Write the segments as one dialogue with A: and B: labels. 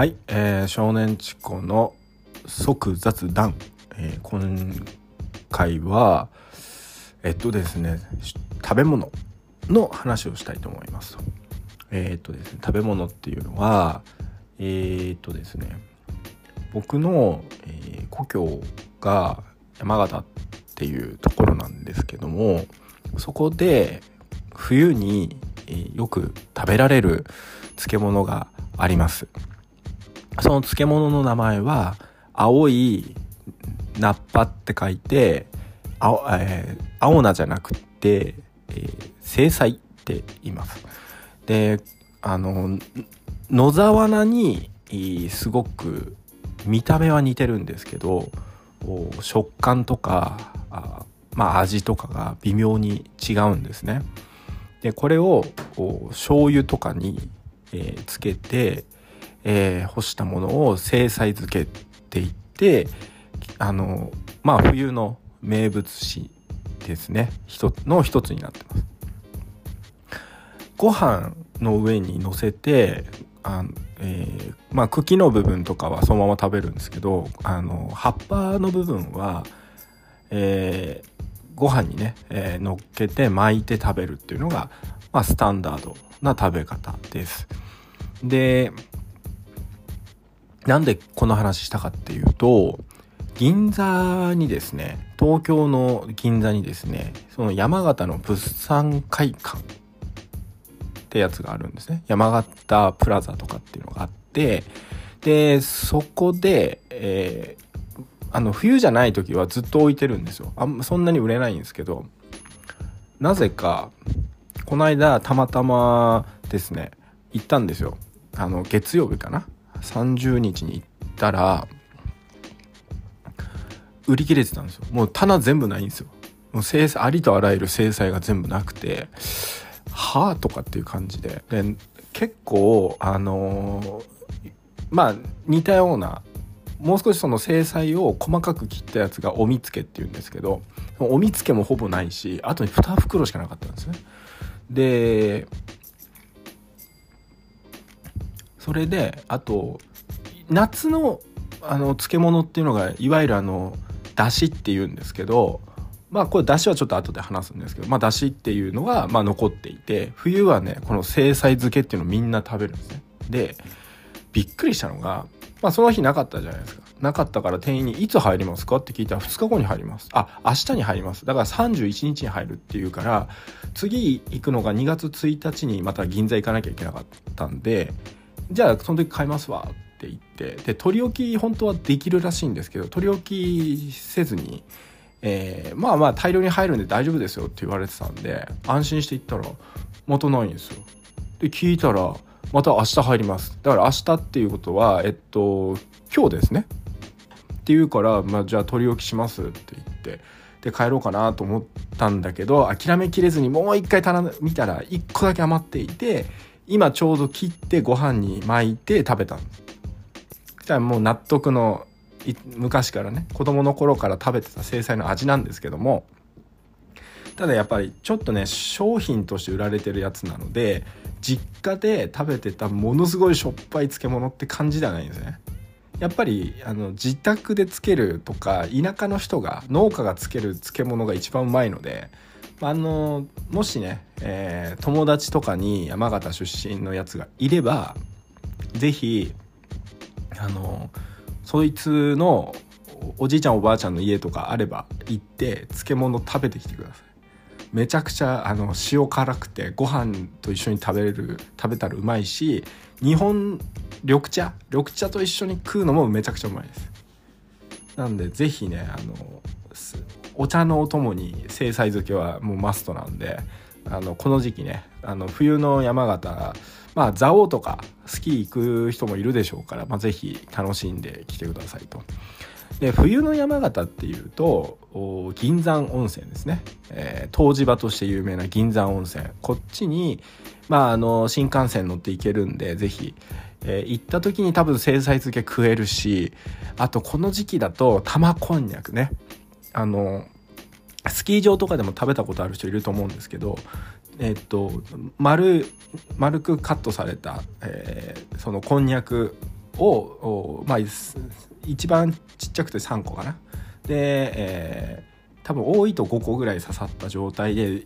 A: はい、えー少年チコの即雑談、えー今回はえっとですね食べ物の話をしたいと思いますえーっとですね食べ物っていうのはえーっとですね僕の、えー故郷が山形っていうところなんですけどもそこで冬に、よく食べられる漬物があります。その漬物の名前は青いナッパって書いて青,、えー青菜じゃなくて、えー、青菜って言います。であの野沢菜にすごく見た目は似てるんですけど食感とかあまあ味とかが微妙に違うんですね。でこれを醤油とかに、えーつけて、えー干したものを青菜漬けて言ってあのまあ冬の名物詞ですね一つの一つになってますご飯の上に乗せてあえーまあ茎の部分とかはそのまま食べるんですけどあの葉っぱの部分は、えーご飯にね、えー乗っけて巻いて食べるっていうのが、まあ、スタンダードな食べ方です。でなんでこの話したかっていうと銀座にですね東京の銀座にですねその山形の物産会館ってやつがあるんですね。山形プラザとかっていうのがあってでそこで、えーあの冬じゃない時はずっと置いてるんですよ。あんまそんなに売れないんですけどなぜかこの間たまたまですね行ったんですよ。あの月曜日かな。30日に行ったら売り切れてたんですよ。もう棚全部ないんですよ。もう制裁ありとあらゆる制裁が全部なくてはあとかっていう感じで。で結構あのーまあ似たようなもう少しその制裁を細かく切ったやつがおみつけっていうんですけどおみつけもほぼないしあとに2袋しかなかったんですね。でそれであと夏のあの漬物っていうのがいわゆるあのだしっていうんですけどまあこれだしはちょっと後で話すんですけどまあだしっていうのがまあ残っていて冬はねこの青菜漬けっていうのをみんな食べるんですね。でびっくりしたのがまあその日なかったじゃないですか。なかったから店員に「いつ入りますか?」って聞いたら2日後に入ります。あ明日に入ります。だから31日に入るっていうから次行くのが2月1日にまた銀座行かなきゃいけなかったんでじゃあその時買いますわって言ってで取り置き本当はできるらしいんですけど取り置きせずに、えーまあまあ大量に入るんで大丈夫ですよって言われてたんで安心して行ったらまたないんですよ。で聞いたらまた明日入ります。だから明日っていうことはえっと今日ですね。って言うから、まあ、じゃあ取り置きしますって言ってで帰ろうかなと思ったんだけど諦めきれずにもう一回棚見たら1個だけ余っていて今ちょうど切ってご飯に巻いて食べたんですしたらもう納得の昔からね子供の頃から食べてた青菜の味なんですけども。ただやっぱりちょっとね商品として売られてるやつなので実家で食べてたものすごいしょっぱい漬物って感じではないんですね。やっぱりあの自宅で漬けるとか田舎の人が農家が漬ける漬物が一番うまいのであのもしね、えー友達とかに山形出身のやつがいれば是非あのそいつのおじいちゃんおばあちゃんの家とかあれば行って漬物食べてきてください。めちゃくちゃあの塩辛くてご飯と一緒に食べれる食べたらうまいし日本緑茶緑茶と一緒に食うのもめちゃくちゃうまいです。なんでぜひねあのお茶のお供に青菜漬けはもうマストなんであのこの時期ねあの冬の山形まあ蔵王とかスキー行く人もいるでしょうから、まあ、ぜひ楽しんできてくださいと。で冬の山形っていうと銀山温泉ですね、えー湯治場として有名な銀山温泉。こっちに、まあ、あの新幹線乗って行けるんでぜひ、えー行った時に多分青菜漬け食えるしあとこの時期だと玉こんにゃくね。あのスキー場とかでも食べたことある人いると思うんですけどえっと丸丸くカットされた、えーそのこんにゃくをまあ一番ちっちゃくて3個かな。で、えー、多分多いと5個ぐらい刺さった状態で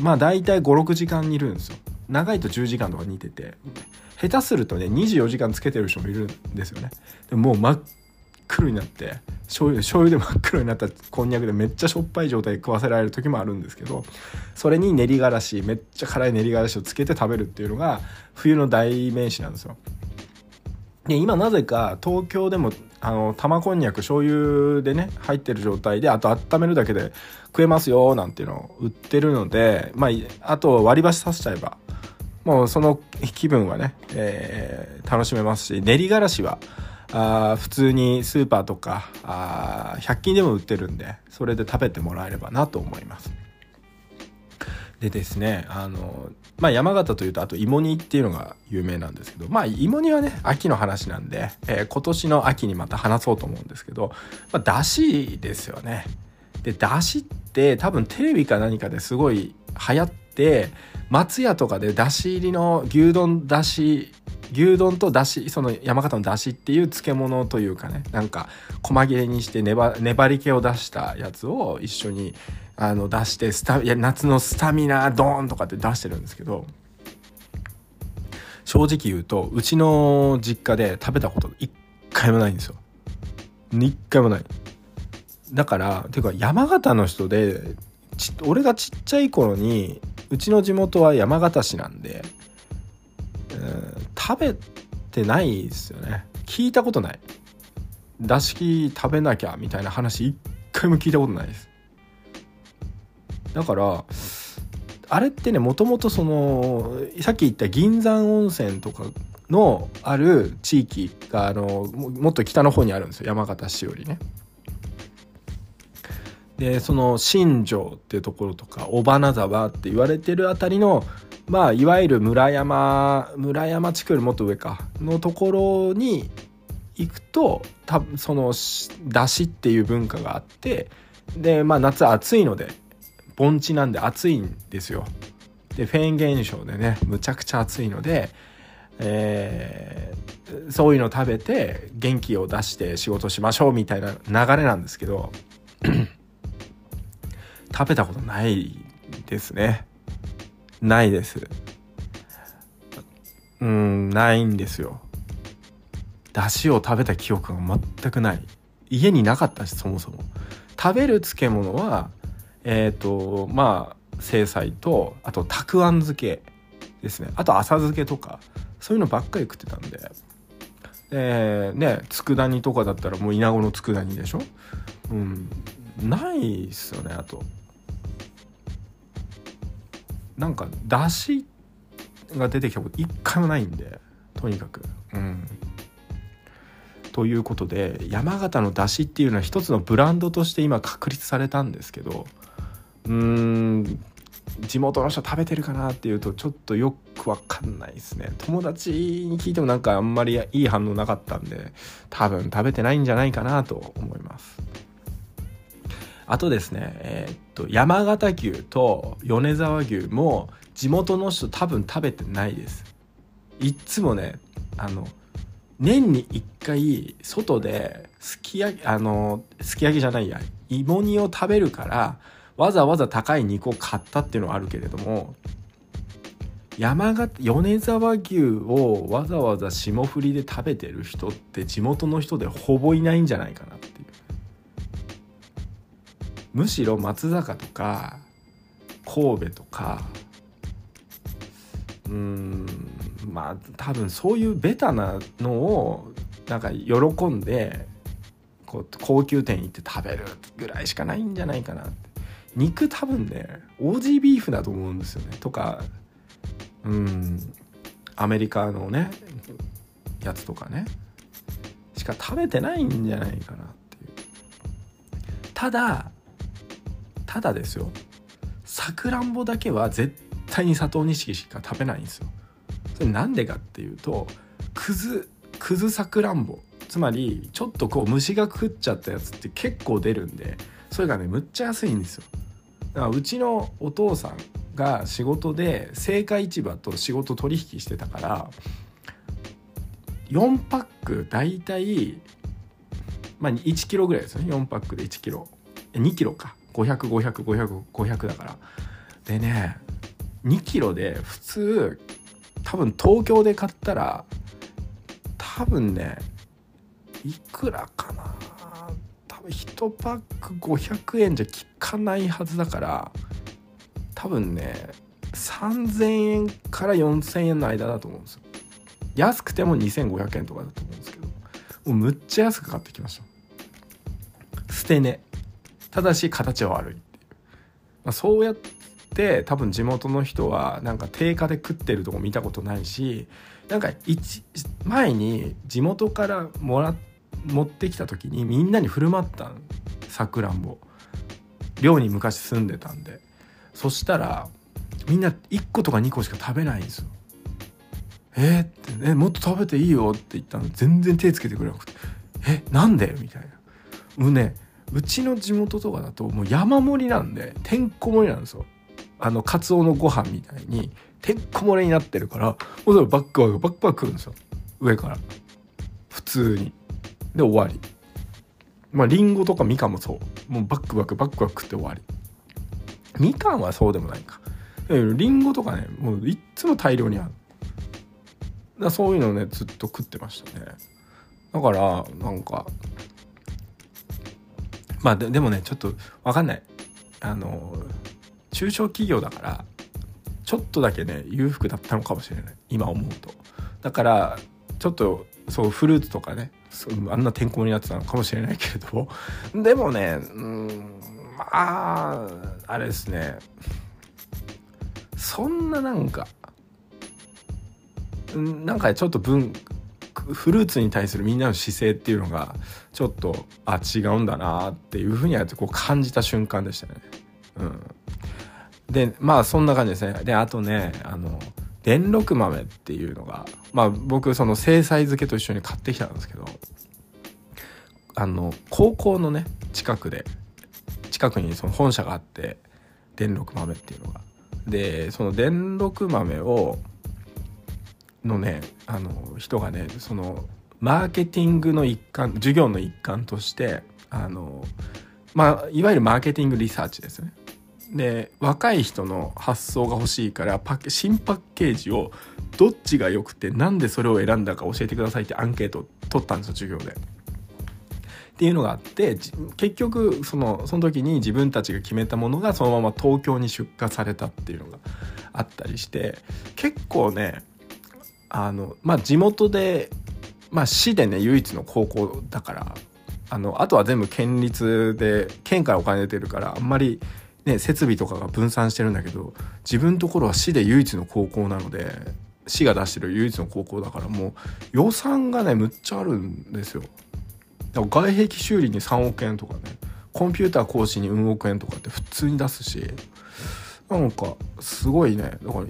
A: まあ大体56時間煮るんですよ。長いと10時間とか煮てて。下手するとね24時間つけてる人もいるんですよね。でもう真っ黒になって醤油醤油で真っ黒になったこんにゃくでめっちゃしょっぱい状態で食わせられる時もあるんですけどそれに練りがらしめっちゃ辛い練りがらしをつけて食べるっていうのが冬の代名詞なんですよ。で今なぜか東京でもあの玉こんにゃく醤油でね入ってる状態であと温めるだけで食えますよなんていうのを売ってるのでまああと割り箸させちゃえばもうその気分はね、えー、楽しめますし練りがらしはあ普通にスーパーとかあ100均でも売ってるんでそれで食べてもらえればなと思います。でですねあの、まあ、山形というとあと芋煮っていうのが有名なんですけどまあ芋煮はね秋の話なんで、えー、今年の秋にまた話そうと思うんですけど、まあ、だしですよね。でだしって多分テレビか何かですごい流行って松屋とかでだし入りの牛丼だし牛丼とだしその山形のだしっていう漬物というかねなんか細切れにして粘粘り気を出したやつを一緒にあの出してスタいや夏のスタミナドーンとかって出してるんですけど正直言うとうちの実家で食べたこと一回もないんですよ。一回もない。だからていうか山形の人で俺がちっちゃい頃にうちの地元は山形市なんで、えー、食べてないですよね。聞いたことない。だし食べなきゃみたいな話一回も聞いたことないです。だからあれってねもともとそのさっき言った銀山温泉とかのある地域があのもっと北の方にあるんですよ。山形市よりね。でその新庄っていうところとか尾花沢って言われてるあたりのまあいわゆる村山村山地区よりもっと上かのところに行くと多分そのだしっていう文化があってでまあ夏暑いので盆地なんで暑いんですよ。でフェーン現象でねむちゃくちゃ暑いので、えー、そういうの食べて元気を出して仕事しましょうみたいな流れなんですけど食べたことないですね。ないです。うんないんですよ。出汁を食べた記憶が全くない。家になかったしそもそも。食べる漬物はえっ、ー、とまあ青菜とあとたくあん漬けですね。あと浅漬けとかそういうのばっかり食ってたんで。でね佃煮とかだったらもう稲子の佃煮でしょ？うん。ないっすよねあと。なんか出汁が出てきたこと一回もないんでとにかく。うん。ということで山形の出汁っていうのは一つのブランドとして今確立されたんですけどうーん地元の人食べてるかなっていうとちょっとよくわかんないですね。友達に聞いてもなんかあんまりいい反応なかったんで多分食べてないんじゃないかなと思いますあとですね、えー、っと山形牛と米沢牛も地元の人多分食べてないです。いっつもねあの年に1回外ですき焼きあのすき焼きじゃないや芋煮を食べるからわざわざ高い肉を買ったっていうのはあるけれども山形米沢牛をわざわざ霜降りで食べてる人って地元の人でほぼいないんじゃないかなっていう。むしろ松坂とか神戸とかうんまあ多分そういうベタなのをなんか喜んでこう高級店行って食べるぐらいしかないんじゃないかなって。肉多分ねオージービーフだと思うんですよね。とかうんアメリカのねやつとかね。しか食べてないんじゃないかなっていう。ただただですよ。さくらんぼだけは絶対に佐藤錦しか食べないんですよ。それなんでかっていうとくずくずさくらんぼ。つまりちょっとこう虫が食っちゃったやつって結構出るんでそれがねむっちゃ安いんですよ。だからうちのお父さんが仕事で青果市場と仕事取引してたから4パック大体まあ1キロぐらいですよね。4パックで1キロ。2キロか。500500500500だから。でね2キロで普通多分東京で買ったら多分ねいくらかな。多分1パック500円じゃ効かないはずだから多分ね3000円から4000円の間だと思うんですよ。安くても2500円とかだと思うんですけどもうむっちゃ安く買ってきました。捨て値。ただし形は悪いっていう、まあ、そうやって多分地元の人はなんか定価で食ってるとこ見たことないしなんか前に地元からもら持ってきた時にみんなに振る舞ったさくらんぼ寮に昔住んでたんでそしたらみんな1個とか2個しか食べないんですよ。えー、ってえもっと食べていいよって言ったの全然手つけてくれなくて「えなんで?」みたいな。もうねうちの地元とかだともう山盛りなんでてんこ盛りなんですよ。あのカツオのご飯みたいにてんこ盛りになってるからもうそれバックバックバックバックくるんですよ。上から。普通に。で終わり。まあリンゴとかみかんもそう。もうバックバックバックバックって終わり。みかんはそうでもないか。リンゴとかねもういっつも大量にある。だそういうのねずっと食ってましたね。だからなんかまあでもねちょっと分かんない。あの中小企業だからちょっとだけね裕福だったのかもしれない。今思うと。だからちょっとそうフルーツとかねあんな天候になってたのかもしれないけれど。でもねうんまああれですね。そんななんかなんかちょっと文フルーツに対するみんなの姿勢っていうのがちょっとあ違うんだなっていうふうにはこう感じた瞬間でしたね。うん、でまあそんな感じですね。であとねあの電録豆っていうのがまあ僕その制裁漬けと一緒に買ってきたんですけどあの高校のね近くで近くにその本社があって電録豆っていうのが。でその電録豆をのねあの人がねそのマーケティングの一環授業の一環としてあのまあいわゆるマーケティングリサーチですね。で若い人の発想が欲しいからパ新パッケージをどっちが良くてなんでそれを選んだか教えてくださいってアンケートを取ったんですよ授業で。っていうのがあって結局そのその時に自分たちが決めたものがそのまま東京に出荷されたっていうのがあったりして結構ねあのまあ地元でまあ市でね唯一の高校だからあのあとは全部県立で県からお金出てるからあんまりね設備とかが分散してるんだけど自分のところは市で唯一の高校なので市が出してる唯一の高校だからもう予算がねむっちゃあるんですよ。だから外壁修理に3億円とかねコンピューター講師にうん億円とかって普通に出すしなんかすごいねだから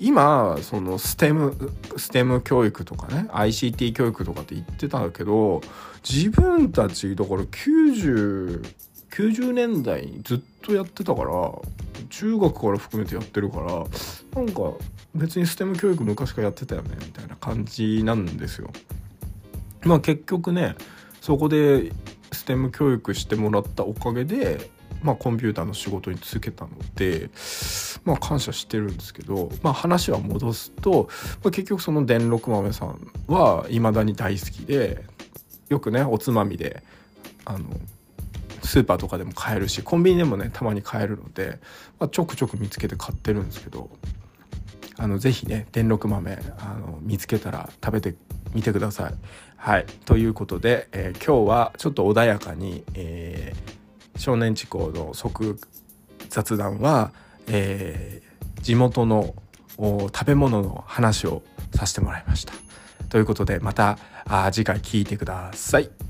A: 今その STEM, STEM 教育とかね ICT 教育とかって言ってたけど自分たちだから90 90年代にずっとやってたから中学から含めてやってるからなんか別に STEM 教育昔からやってたよねみたいな感じなんですよ。まあ結局ねそこで STEM 教育してもらったおかげで、まあ、コンピューターの仕事に就けたので、まあ、感謝してるんですけど、まあ、話は戻すと、まあ、結局その電録豆さんはいまだに大好きでよくねおつまみであのスーパーとかでも買えるしコンビニでもねたまに買えるので、まあ、ちょくちょく見つけて買ってるんですけどあのぜひね電録豆あの見つけたら食べてみてください。はいということで、えー、今日はちょっと穏やかに、えー、少年地高の即雑談は、えー、地元の食べ物の話をさせてもらいました。ということでまた次回聞いてください。